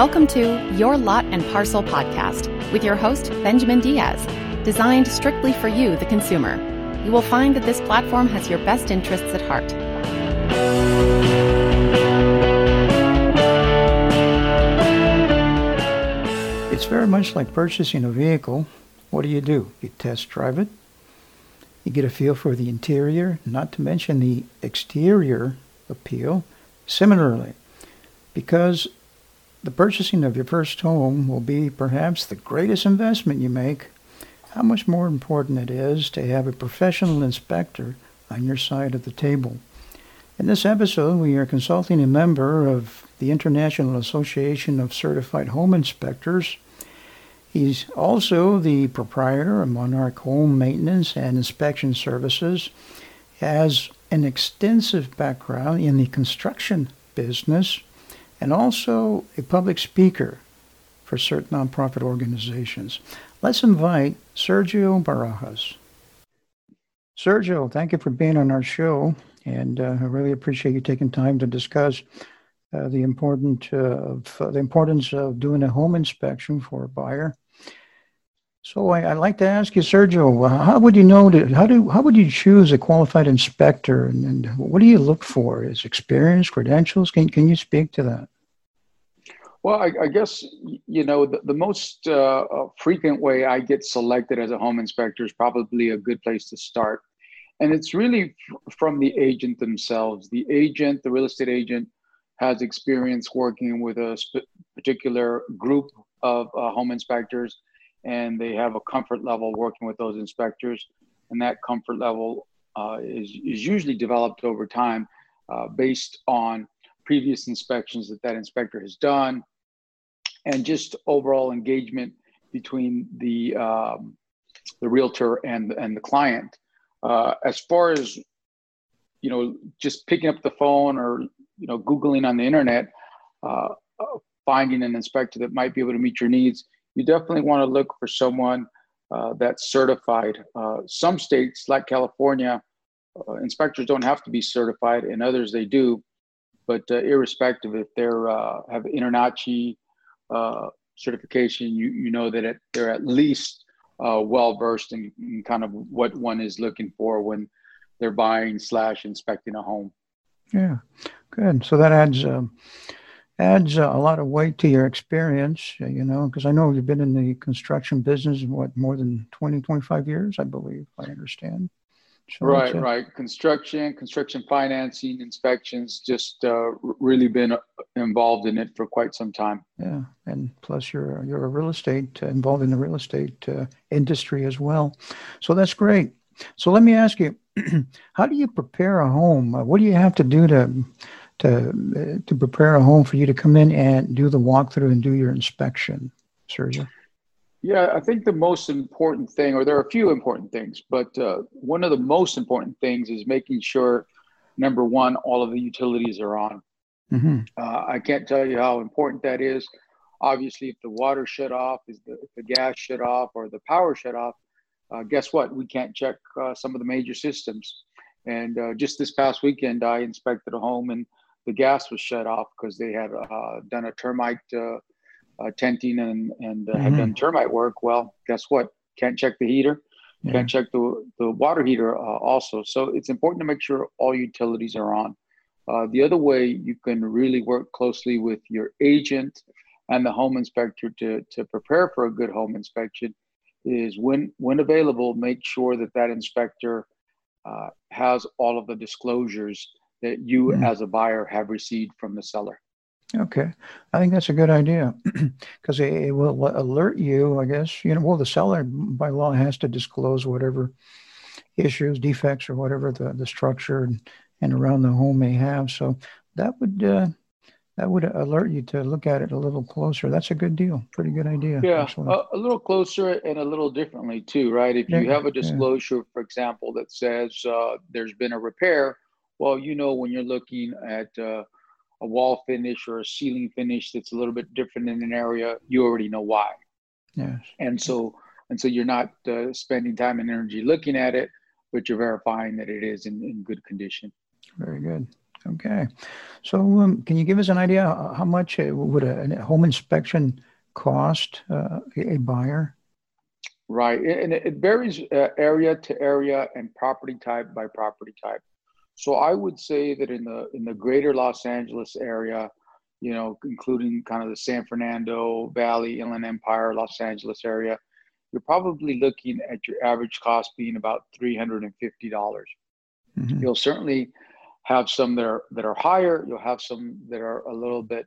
Welcome to Your Lot and Parcel podcast with your host, Benjamin Diaz, designed strictly for you, the consumer. You will find that this platform has your best interests at heart. It's very much like purchasing a vehicle. What do you do? You test drive it. You get a feel for the interior, not to mention the exterior appeal. Similarly, because the purchasing of your first home will be perhaps the greatest investment you make, how much more important it is to have a professional inspector on your side of the table. In this episode, we are consulting a member of the International Association of Certified Home Inspectors. He's also the proprietor of Monarch Home Maintenance and Inspection Services, has an extensive background in the construction business, and also a public speaker for certain nonprofit organizations. Let's invite Sergio Barajas. Sergio, thank you for being on our show, and uh, I really appreciate you taking time to discuss uh, the important uh, of uh, the importance of doing a home inspection for a buyer. So I, would like to ask you, Sergio, how would you know to, how do how would you choose a qualified inspector, and, and what do you look for? Is experience, credentials? Can can you speak to that? Well, I, I guess you know the, the most uh, uh, frequent way I get selected as a home inspector is probably a good place to start, and it's really from the agent themselves. The agent, the real estate agent, has experience working with a particular group of uh, home inspectors, and they have a comfort level working with those inspectors, and that comfort level uh, is is usually developed over time uh, based on previous inspections that that inspector has done and just overall engagement between the um, the realtor and and the client. Uh, as far as you know, just picking up the phone or you know googling on the internet, uh, finding an inspector that might be able to meet your needs, you definitely want to look for someone uh, that's certified. Uh, some states, like California, uh, inspectors don't have to be certified, and others they do. But uh, irrespective if they're have InterNACHI uh, certification, you you know that it, they're at least uh, well versed in, in, kind of what one is looking for when they're buying slash inspecting a home. Yeah, good. So that adds um, adds a lot of weight to your experience, you know, because I know you've been in the construction business what more than 20, 25 years, I believe. I understand. Right, right. Construction, construction financing, inspections, just uh, really been uh, involved in it for quite some time. Yeah, and plus you're you're a real estate uh, involved in the real estate uh, industry as well, so that's great. So let me ask you, how do you prepare a home? Uh, what do you have to do to to uh, to prepare a home for you to come in and do the walkthrough and do your inspection, Sergio? Yeah, I think the most important thing, or there are a few important things, but uh, one of the most important things is making sure, number one, all of the utilities are on. Mm-hmm. Uh, I can't tell you how important that is. Obviously, if the water shut off, if the, if the gas shut off, or the power shut off, uh, guess what? We can't check uh, some of the major systems. And uh, just this past weekend, I inspected a home and the gas was shut off because they had uh, done a termite uh, tenting and and uh, mm-hmm. have done termite work, well, guess what? Can't check the heater, yeah. can't check the the water heater uh, also. So it's important to make sure all utilities are on. Uh, the other way you can really work closely with your agent and the home inspector to to prepare for a good home inspection is when when available, make sure that that inspector uh, has all of the disclosures that you mm-hmm. as a buyer have received from the seller. Okay, I think that's a good idea because it, it, will alert you. I guess you know. Well, the seller by law has to disclose whatever issues, defects, or whatever the, the structure and, and around the home may have. So that would uh, that would alert you to look at it a little closer. That's a good deal. Pretty good idea. Yeah, a, a, little closer and a little differently too, right? If you yeah, have a disclosure, yeah. for example, that says uh, there's been a repair, well, you know when you're looking at uh, a wall finish or a ceiling finish that's a little bit different in an area, you already know why. Yes. And so and so you're not uh, spending time and energy looking at it, but you're verifying that it is in, in good condition. Very good. Okay. So, um, can you give us an idea how much would a, a home inspection cost uh, a buyer? Right, and it varies uh, area to area and property type by property type. So I would say that in the in the greater Los Angeles area, you know, including kind of the San Fernando Valley, Inland Empire, Los Angeles area, you're probably looking at your average cost being about three hundred and fifty dollars. Mm-hmm. You'll certainly have some that are that are higher. You'll have some that are a little bit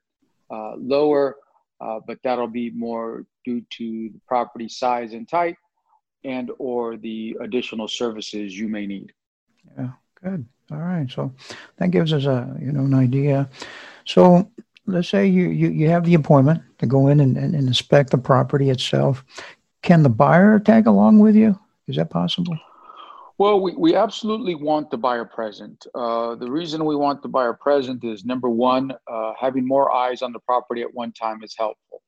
uh, lower, uh, but that'll be more due to the property size and type, and or the additional services you may need. Yeah, good. All right, so that gives us a you know an idea. So let's say you you, you have the appointment to go in and, and inspect the property itself. Can the buyer tag along with you? Is that possible? Well, we, we absolutely want the buyer present. Uh, the reason we want the buyer present is number one, uh, having more eyes on the property at one time is helpful.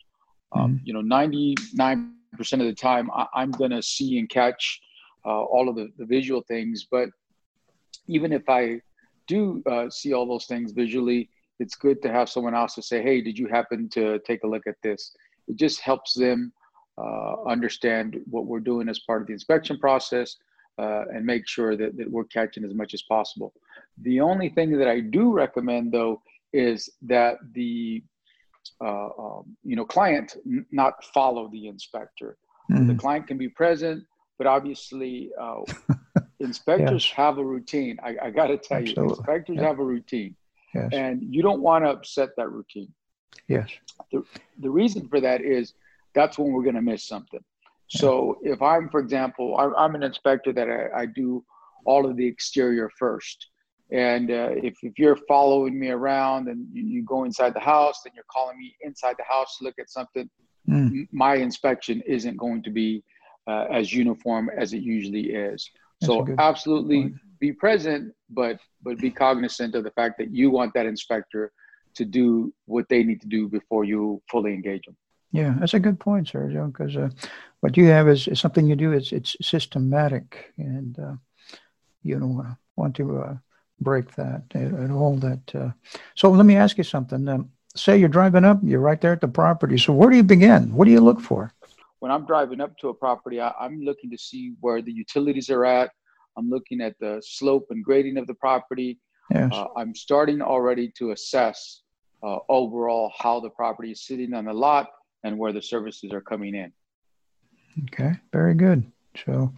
Um, mm-hmm. You know, 99% of the time, I, am going to see and catch uh, all of the, the visual things. But even if I do uh, see all those things visually, it's good to have someone else to say, hey, did you happen to take a look at this? It just helps them uh, understand what we're doing as part of the inspection process uh, and make sure that, that we're catching as much as possible. The only thing that I do recommend, though, is that the uh, um, you know client n- not follow the inspector. Mm-hmm. The client can be present, but obviously uh, inspectors yes. have a routine. I, I got to tell Absolutely. you, inspectors yeah. have a routine, yes. and you don't want to upset that routine. Yes. The, the reason for that is that's when we're going to miss something. So if I'm, for example, I'm an inspector that I, I do all of the exterior first. And uh, if, if you're following me around and you, you, go inside the house, then you're calling me inside the house to look at something, mm. my inspection isn't going to be uh, as uniform as it usually is. That's so absolutely point. be present, but but be cognizant of the fact that you want that inspector to do what they need to do before you fully engage them. Yeah, that's a good point, Sergio, because uh, what you have is, is, something you do, it's, it's systematic, and uh, you don't want to, want to uh, break that at, at all. That uh, So let me ask you something. Um, say you're driving up, you're right there at the property. So where do you begin? What do you look for? When I'm driving up to a property, I, I'm looking to see where the utilities are at. I'm looking at the slope and grading of the property. Yes. Uh, I'm starting already to assess uh, overall how the property is sitting on the lot and where the services are coming in. Okay, very good. So,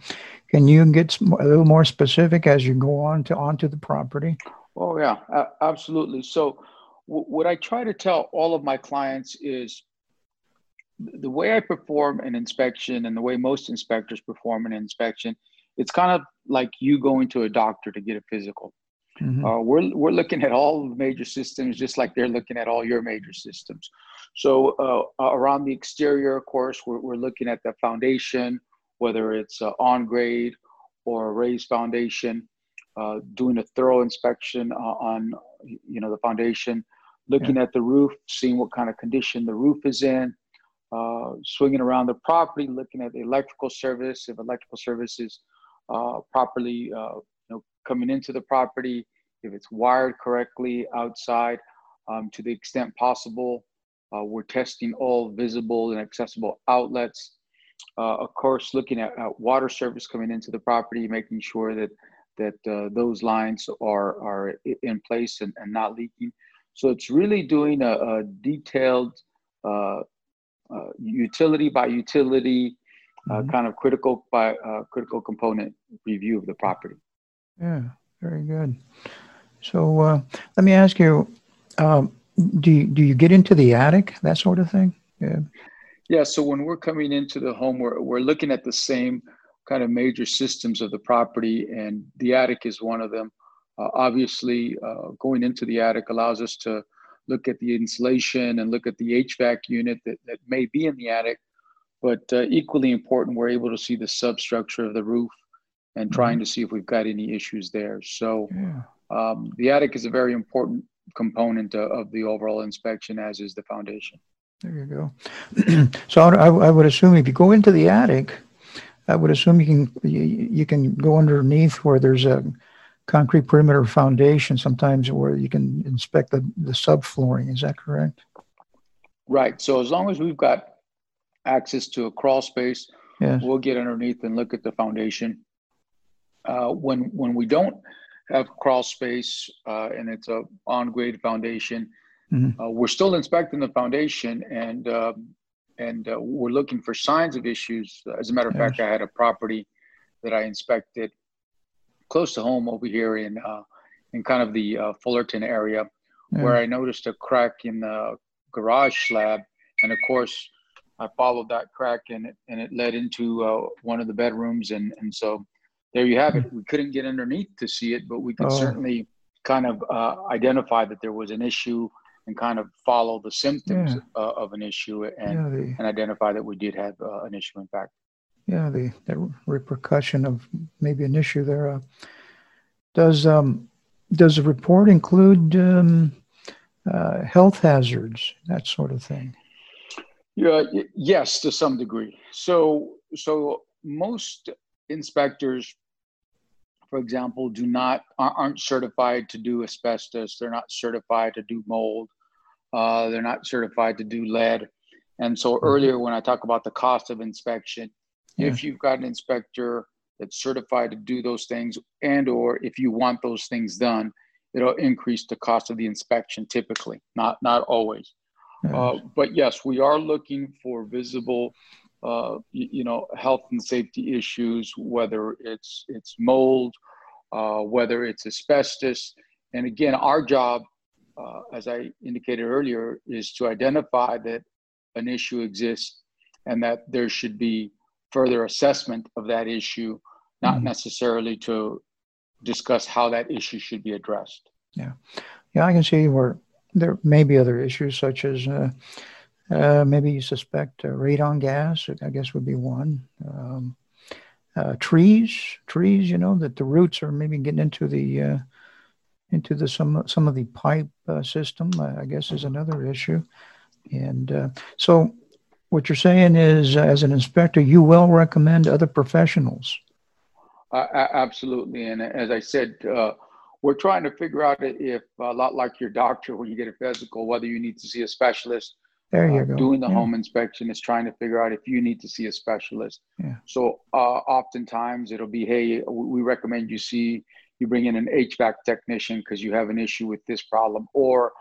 can you get a little more specific as you go on to onto the property? Oh yeah, absolutely. So, w- what I try to tell all of my clients is the way I perform an inspection and the way most inspectors perform an inspection, it's kind of like you going to a doctor to get a physical. Mm-hmm. Uh, we're, we're looking at all the major systems just like they're looking at all your major systems. So uh, around the exterior, of course, we're, we're looking at the foundation, whether it's uh, on grade or a raised foundation, uh, doing a thorough inspection uh, on you know the foundation, looking yeah. at the roof, seeing what kind of condition the roof is in, uh, swinging around the property, looking at the electrical service, if electrical service is uh, properly you know coming into the property, if it's wired correctly outside, um, to the extent possible. Uh, we're testing all visible and accessible outlets. Uh, of course, looking at, at, water service coming into the property, making sure that that uh, those lines are are in place and, and not leaking. So it's really doing a, a detailed uh, uh, utility by utility, uh, mm-hmm. kind of critical by critical component review of the property. Yeah, very good. So let me ask you. Um, do you, do you get into the attic that sort of thing yeah yeah so when we're coming into the home we're, we're looking at the same kind of major systems of the property and the attic is one of them uh, obviously uh, going into the attic allows us to look at the insulation and look at the hvac unit that, that may be in the attic but uh, equally important we're able to see the substructure of the roof and trying mm-hmm. to see if we've got any issues there so yeah. um, the attic is a very important component of the overall inspection, as is the foundation. There you go. so I, I, would assume if you go into the attic, I would assume you can you, you can go underneath where there's a concrete perimeter foundation sometimes where you can inspect the, the subflooring. Is that correct? Right. So as long as we've got access to a crawl space, yes. we'll get underneath and look at the foundation. Uh, when when we don't have crawl space uh, and it's a on grade foundation, mm-hmm. uh, we're still inspecting the foundation and um, and uh, we're looking for signs of issues. As a matter of yes. fact, I had a property that I inspected close to home over here in uh, in kind of the uh, Fullerton area, yeah. where I noticed a crack in the garage slab, and of course, I followed that crack and it, and it led into uh, one of the bedrooms, and and so there you have it. We couldn't get underneath to see it, but we could oh. certainly kind of uh, identify that there was an issue and kind of follow the symptoms yeah. uh, of an issue and, yeah, and identify that we did have uh, an issue in fact yeah the, the repercussion of maybe an issue there uh, does um, does the report include um, uh, health hazards that sort of thing yeah yes to some degree so so most inspectors for example, do not aren't certified to do asbestos. They're not certified to do mold. Uh, they're not certified to do lead. And so mm-hmm. earlier, when I talk about the cost of inspection, yeah. if you've got an inspector that's certified to do those things, and or if you want those things done, it'll increase the cost of the inspection. Typically, not not always. Uh, but yes, we are looking for visible, uh, you, you, know, health and safety issues, whether it's it's mold, uh, whether it's asbestos. And again, our job uh, as I indicated earlier, is to identify that an issue exists and that there should be further assessment of that issue, not mm-hmm. necessarily to discuss how that issue should be addressed. Yeah, yeah, I can see where there may be other issues such as uh, uh, maybe you suspect uh, radon gas. I guess would be one. Um, uh, trees, trees, you know, that the roots are maybe getting into the uh, into the some some of the pipe uh, system. I guess is another issue. And uh, so, what you're saying is, uh, as an inspector, you will recommend other professionals. absolutely, and as I said, uh, we're trying to figure out if a lot like your doctor, when you get a physical, whether you need to see a specialist. There you uh, go. Doing the yeah. home inspection is trying to figure out if you need to see a specialist. Yeah. So oftentimes it'll be, hey, we recommend you see you bring in an HVAC technician because you have an issue with this problem, or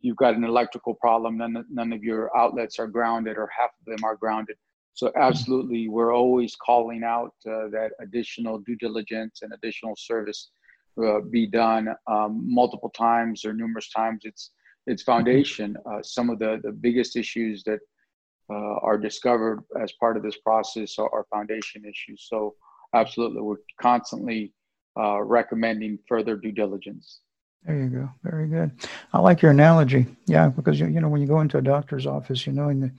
you've got an electrical problem, none, none of your outlets are grounded or half of them are grounded. So absolutely, we're always calling out uh, that additional due diligence and additional service uh, be done um, multiple times or numerous times. It's it's foundation. Uh, some of the the biggest issues that uh, are discovered as part of this process are, are foundation issues. So absolutely, we're constantly uh, recommending further due diligence. There you go. Very good. I like your analogy. Yeah, because you, you know when you go into a doctor's office, you know, in the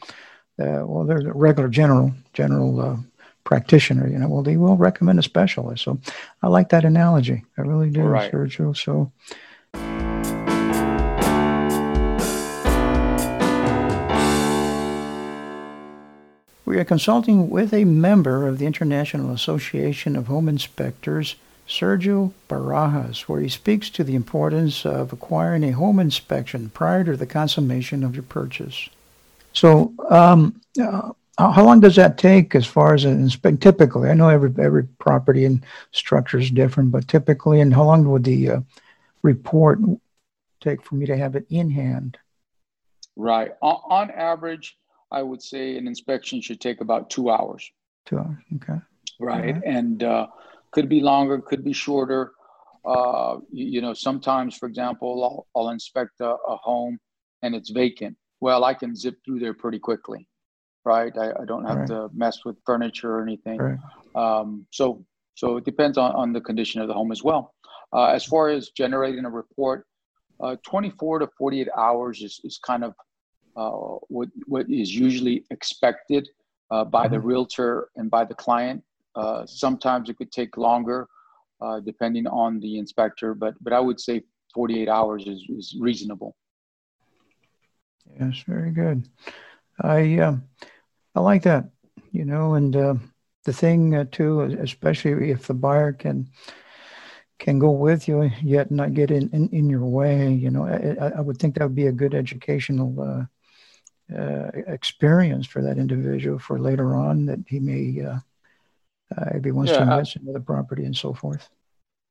uh, well, there's a regular general general uh, practitioner. You know, well, they will recommend a specialist. So I like that analogy. I really do, right. Sergio. So. We are consulting with a member of the International Association of Home Inspectors Sergio Barajas, where he speaks to the importance of acquiring a home inspection prior to the consummation of your purchase. So, um, uh, how long does that take as far as an inspection? Typically, I know every every property and structure is different, but typically, and how long would the uh, report take for me to have it in hand? Right. On, on average, I would say an inspection should take about two hours. Two hours. Okay. Right. right. And uh, could be longer, could be shorter. Uh, you, you, know, sometimes, for example, I'll, I'll inspect a, a, home and it's vacant. Well, I can zip through there pretty quickly, right? I, I don't have right. to mess with furniture or anything. Right. Um, so, so it depends on, on the condition of the home as well. Uh, as far as generating a report, uh, 24 to 48 hours is, is kind of uh, what, what is usually expected uh, by mm-hmm. the realtor and by the client. Uh, sometimes it could take longer, uh, depending on the inspector, but but I would say 48 hours is, is reasonable. Yes, very good. I um, I like that, you know, and uh, the thing uh, too, especially if the buyer can can go with you yet not get in, in, in your way. You know, I, I would think that would be a good educational uh, uh, experience for that individual for later on that he may, uh, uh if he wants yeah, to invest into the property and so forth.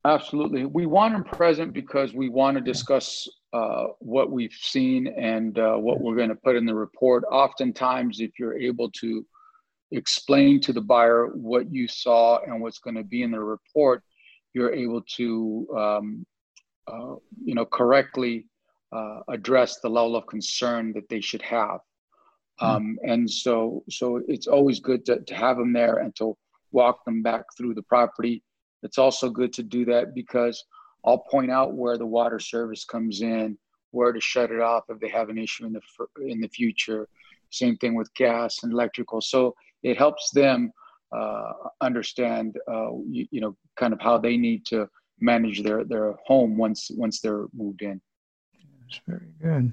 Absolutely. We want him present because we want to discuss uh, what we've seen and uh, what we're going to put in the report. Oftentimes, if you're able to explain to the buyer what you saw and what's going to be in the report, you're able to, um, uh, you know, correctly uh, address the level of concern that they should have. Hmm. Um, and so, so it's always good to, to have them there and to walk them back through the property. It's also good to do that because I'll point out where the water service comes in, where to shut it off if they have an issue in the in the future. Same thing with gas and electrical. So it helps them uh, understand, uh, you, you, know, kind of how they need to manage their their home once once they're moved in. That's very good.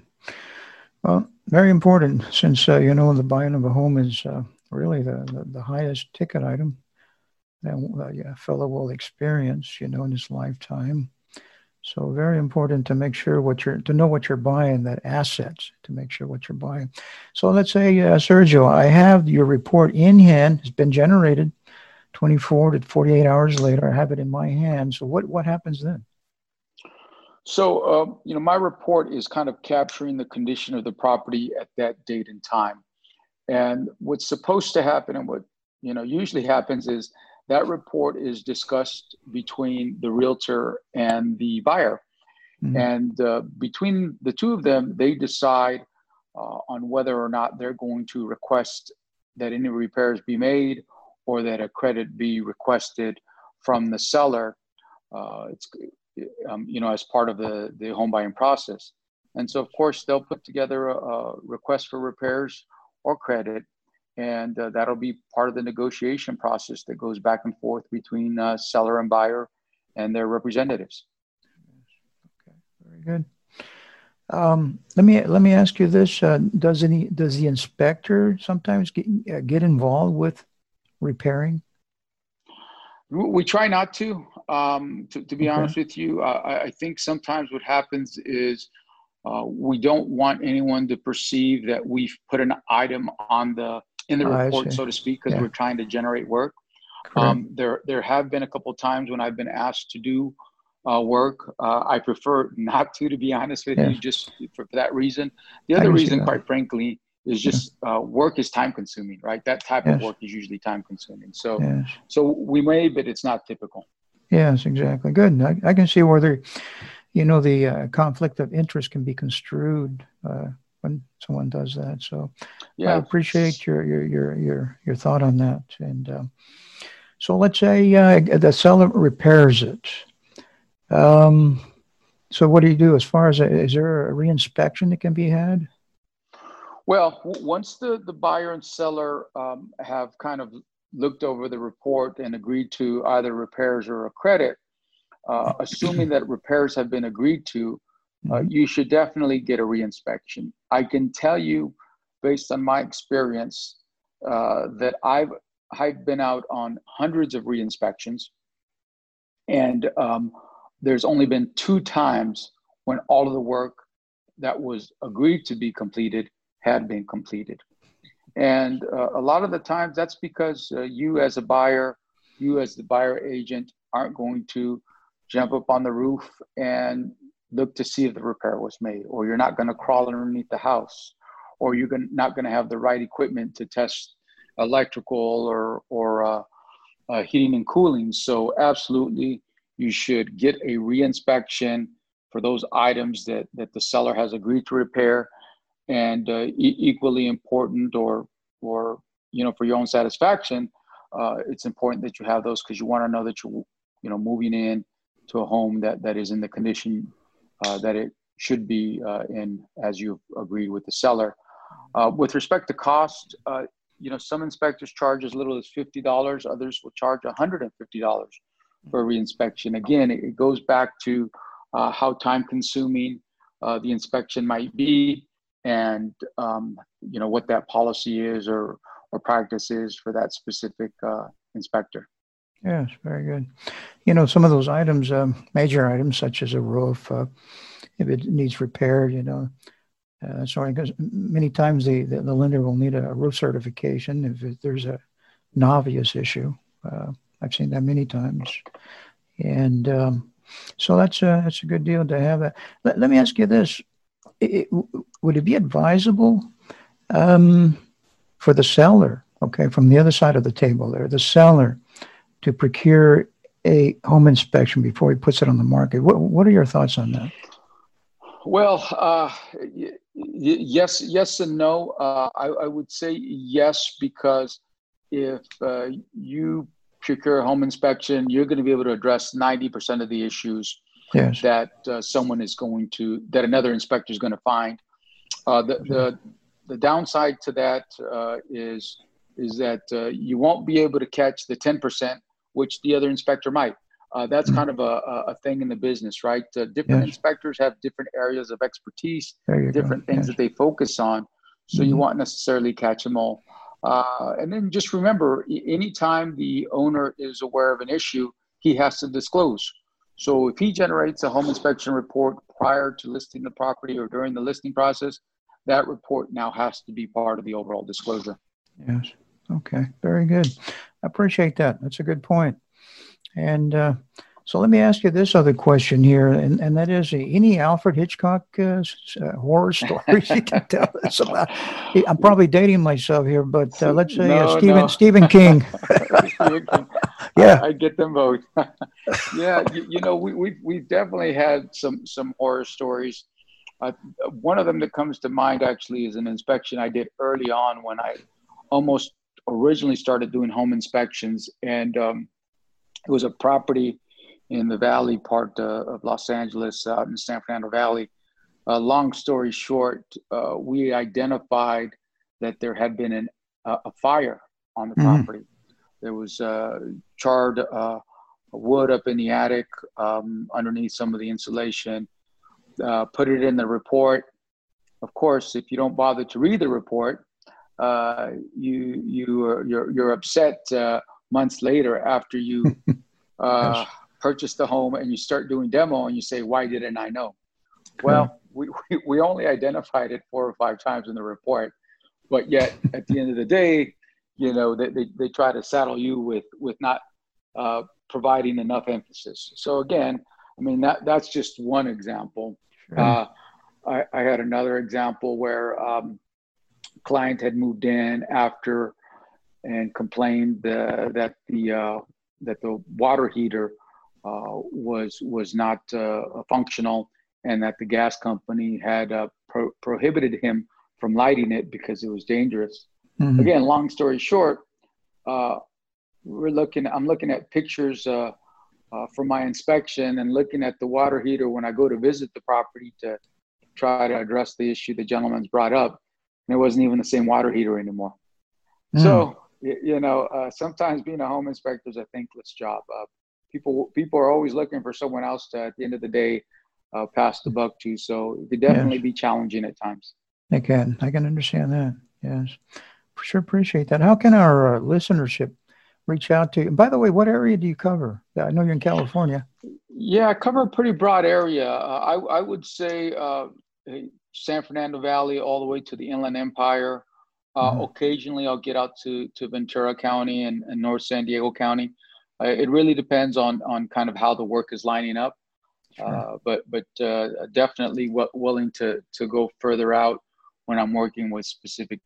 Well, very important since uh, you know the buying of a home is uh, really the, the, the highest ticket item that a fellow will experience, you know, in his lifetime. So very important to make sure what you're to know what you're buying, that assets to make sure what you're buying. So let's say, uh, Sergio, I have your report in hand. It's been generated. 24 to 48 hours later, I have it in my hand. So what what happens then? So uh, you know, my report is kind of capturing the condition of the property at that date and time. And what's supposed to happen, and what you know usually happens, is that report is discussed between the realtor and the buyer. Mm-hmm. And uh, between the two of them, they decide uh, on whether or not they're going to request that any repairs be made or that a credit be requested from the seller. Uh, it's um, you know as part of the the home buying process, and so of course they'll put together a, a request for repairs or credit, and uh, that'll be part of the negotiation process that goes back and forth between uh, seller and buyer and their representatives. Okay, very good. Um, let me let me ask you this: uh, Does any does the inspector sometimes get uh, get involved with repairing? We try not to. Um, to, to, be okay. honest with you, uh, I, I, think sometimes what happens is uh, we don't want anyone to perceive that we've put an item on the in the oh, report, so to speak, because yeah. we're trying to generate work. Um, there, there have been a couple times when I've been asked to do uh, work. Uh, I prefer not to, to be honest with yeah. you, just for, for, that reason. The other reason, quite frankly, is just uh, work is time consuming, right? That type yes. of work is usually time consuming. So, yes. so we may, but it's not typical. Yes, exactly. Good. I, I can see where there, you know, the uh, conflict of interest can be construed uh, when someone does that. So yeah. I appreciate your your your your your thought on that. And um, so let's say uh, the seller repairs it. Um, so what do you do as far as a, is there a reinspection that can be had? Well, once the, the buyer and seller um, have kind of looked over the report and agreed to either repairs or a credit, uh, assuming that repairs have been agreed to, uh, you should definitely get a reinspection. I can tell you, based on my experience, uh, that I've I've been out on hundreds of reinspections, and um, there's only been two times when all of the work that was agreed to be completed had been completed. And uh, a lot of the times that's because uh, you, as a buyer, you, as the buyer agent, aren't going to jump up on the roof and look to see if the repair was made, or you're not going to crawl underneath the house, or you're not going to have the right equipment to test electrical or or uh, uh, heating and cooling. So absolutely, you should get a reinspection for those items that that the seller has agreed to repair, and uh, e- equally important, or or you know for your own satisfaction, uh, it's important that you have those because you want to know that you're you know moving in to a home that that is in the condition that it should be uh, in as you've agreed with the seller. Uh, with respect to cost, uh, you know, some inspectors charge as little as $50, others will charge $150 for reinspection. Again, it, goes back to uh, how time consuming uh, the inspection might be and, um, you know, what that policy is or, or practice is for that specific inspector. Yes, very good. You know, some of those items, um, major items such as a roof, uh, if it needs repair, you know, uh, sorry, because many times the, the, the, lender will need a roof certification if it, there's a, an obvious issue. Uh, I've seen that many times. And um, so that's a, that's a good deal to have that. Let, let me ask you this. It, would it be advisable um, for the seller, okay, from the other side of the table there, the seller to procure a home inspection before he puts it on the market? What, what are your thoughts on that? Well, uh, y- yes, yes, and no. Uh, I, I, would say yes because if uh, you procure a home inspection, you're going to be able to address 90% of the issues yes. that uh, someone is going to, that another inspector is going to find. Uh, the, the, the downside to that uh, is is that uh, you won't be able to catch the 10%, which the other inspector might. Uh, that's mm-hmm. kind of a, a thing in the business, right? Uh, different yes. inspectors have different areas of expertise, different go. things yes. that they focus on. So mm-hmm. you won't necessarily catch them all. Uh, and then just remember, anytime the owner is aware of an issue, he has to disclose. So if he generates a home inspection report prior to listing the property or during the listing process, that report now has to be part of the overall disclosure. Yes. Okay. Very good. I appreciate that. That's a good point. And uh, so let me ask you this other question here, and, and that is any Alfred Hitchcock uh, uh, horror stories you can tell us about? I'm probably dating myself here, but uh, let's say uh, no, Stephen no. Stephen King. yeah, I, I, get them both. yeah, you, you, know, we, we've we've definitely had some some horror stories. Uh, one of them that comes to mind actually is an inspection I did early on when I almost originally started doing home inspections, and um, it was a property in the valley part uh, of Los Angeles, out in the San Fernando Valley. Uh, long story short, uh, we identified that there had been an, a fire on the mm-hmm. property. There was uh, charred uh, wood up in the attic um, underneath some of the insulation. Uh, put it in the report. Of course, if you don't bother to read the report, you you are, you're you're upset uh, months later after you uh, purchase the home and you start doing demo and you say, why didn't I know? Well, we, we only identified it four or five times in the report, but yet at the end of the day, you know, they, they, they try to saddle you with, with not uh, providing enough emphasis. So again, I mean, that, that's just one example. Sure. Uh, I, I, had another example where um, client had moved in after and complained the, that the uh, that the water heater uh, was was not uh, functional and that the gas company had uh, pro- prohibited him from lighting it because it was dangerous. Mm-hmm. Again, long story short, uh, we're looking. I'm looking at pictures uh, uh, from my inspection and looking at the water heater when I go to visit the property to try to address the issue the gentleman's brought up, and it wasn't even the same water heater anymore. Mm. So you know, uh, sometimes being a home inspector is a thankless job. Uh, people people are always looking for someone else to, at the end of the day, uh, pass the buck to. So it could definitely yes. be challenging at times. I can I can understand that. Yes, sure appreciate that. How can our uh, listenership reach out to you? And by the way, what area do you cover? I know you're in California. Yeah, I cover a pretty broad area. Uh, I I would say uh, San Fernando Valley all the way to the Inland Empire. Uh, mm-hmm. Occasionally, I'll get out to, to Ventura County and, and North San Diego County. Uh, it really depends on on kind of how the work is lining up. Sure. Uh, but but uh, definitely w- willing to to go further out when I'm working with specific.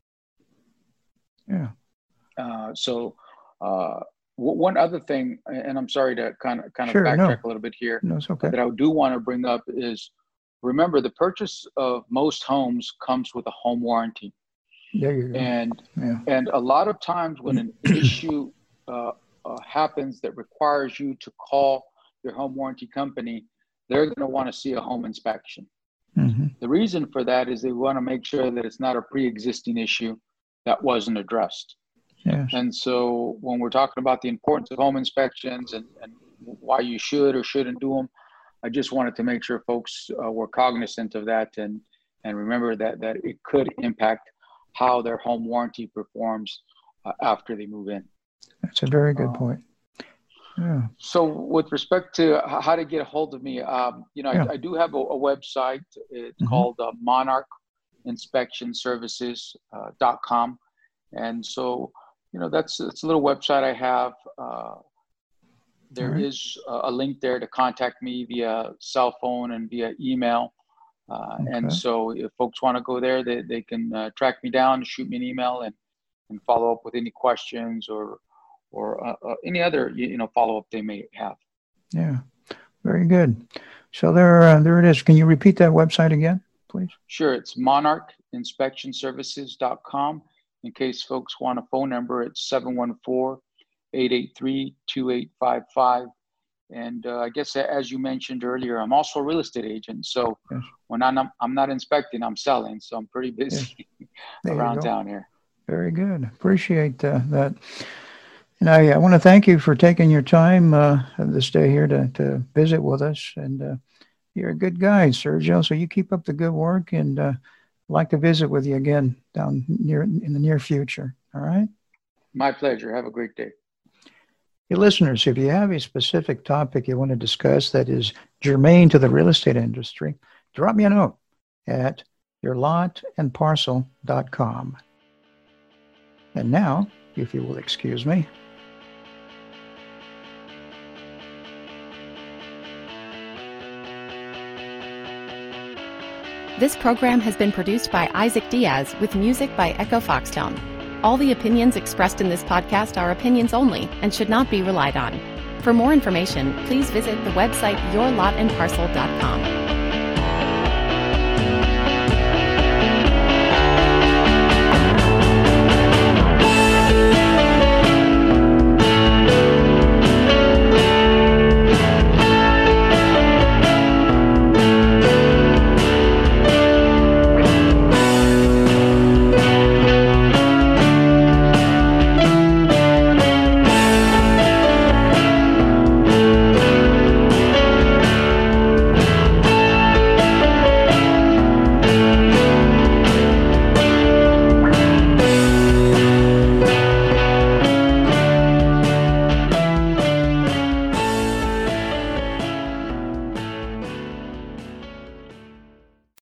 Yeah. Uh, so uh, w- one other thing, and I'm sorry to kind of kind of sure, backtrack no. a little bit here. No, it's okay. That I do want to bring up is remember the purchase of most homes comes with a home warranty. There you go. And yeah. and a lot of times when an issue uh, uh, happens that requires you to call your home warranty company, they're going to want to see a home inspection. Mm-hmm. The reason for that is they want to make sure that it's not a pre-existing issue that wasn't addressed. Yes. And so when we're talking about the importance of home inspections and, and why you should or shouldn't do them, I just wanted to make sure folks uh, were cognizant of that and and remember that that it could impact how their home warranty performs uh, after they move in. That's a very good um, point. Yeah. So, with respect to how to get a hold of me, um, you know, yeah. I, I, do have a, a website. It's mm-hmm. called uh, monarchinspectionservices.com. Uh, and so, you know, that's it's a little website I have. There right. is a, a, link there to contact me via cell phone and via email. Uh, okay. And so, if folks want to go there, they, they can uh, track me down, shoot me an email, and, and follow up with any questions or or uh, uh any other you know follow up they may have. Yeah, very good. So there, uh, there it is. Can you repeat that website again, please? Sure. It's monarchinspectionservices.com. In case folks want a phone number, it's 714 883 2855. And uh, I guess as you mentioned earlier, I'm also a real estate agent. So yes. when I'm, I'm not inspecting, I'm selling. So I'm pretty busy yes. around town here. Very good. Appreciate uh, that. And I, I want to thank you for taking your time uh, this day here to, to visit with us. And uh, you're a good guy, Sergio. So you keep up the good work, and uh, I'd like to visit with you again down near in the near future. All right. My pleasure. Have a great day. Hey, listeners, if you have a specific topic you want to discuss that is germane to the real estate industry, drop me a note at yourlotandparcel.com. And now, if you will excuse me, This program has been produced by Isaac Diaz with music by Echo Foxtone. All the opinions expressed in this podcast are opinions only and should not be relied on. For more information, please visit the website yourlotandparcel.com.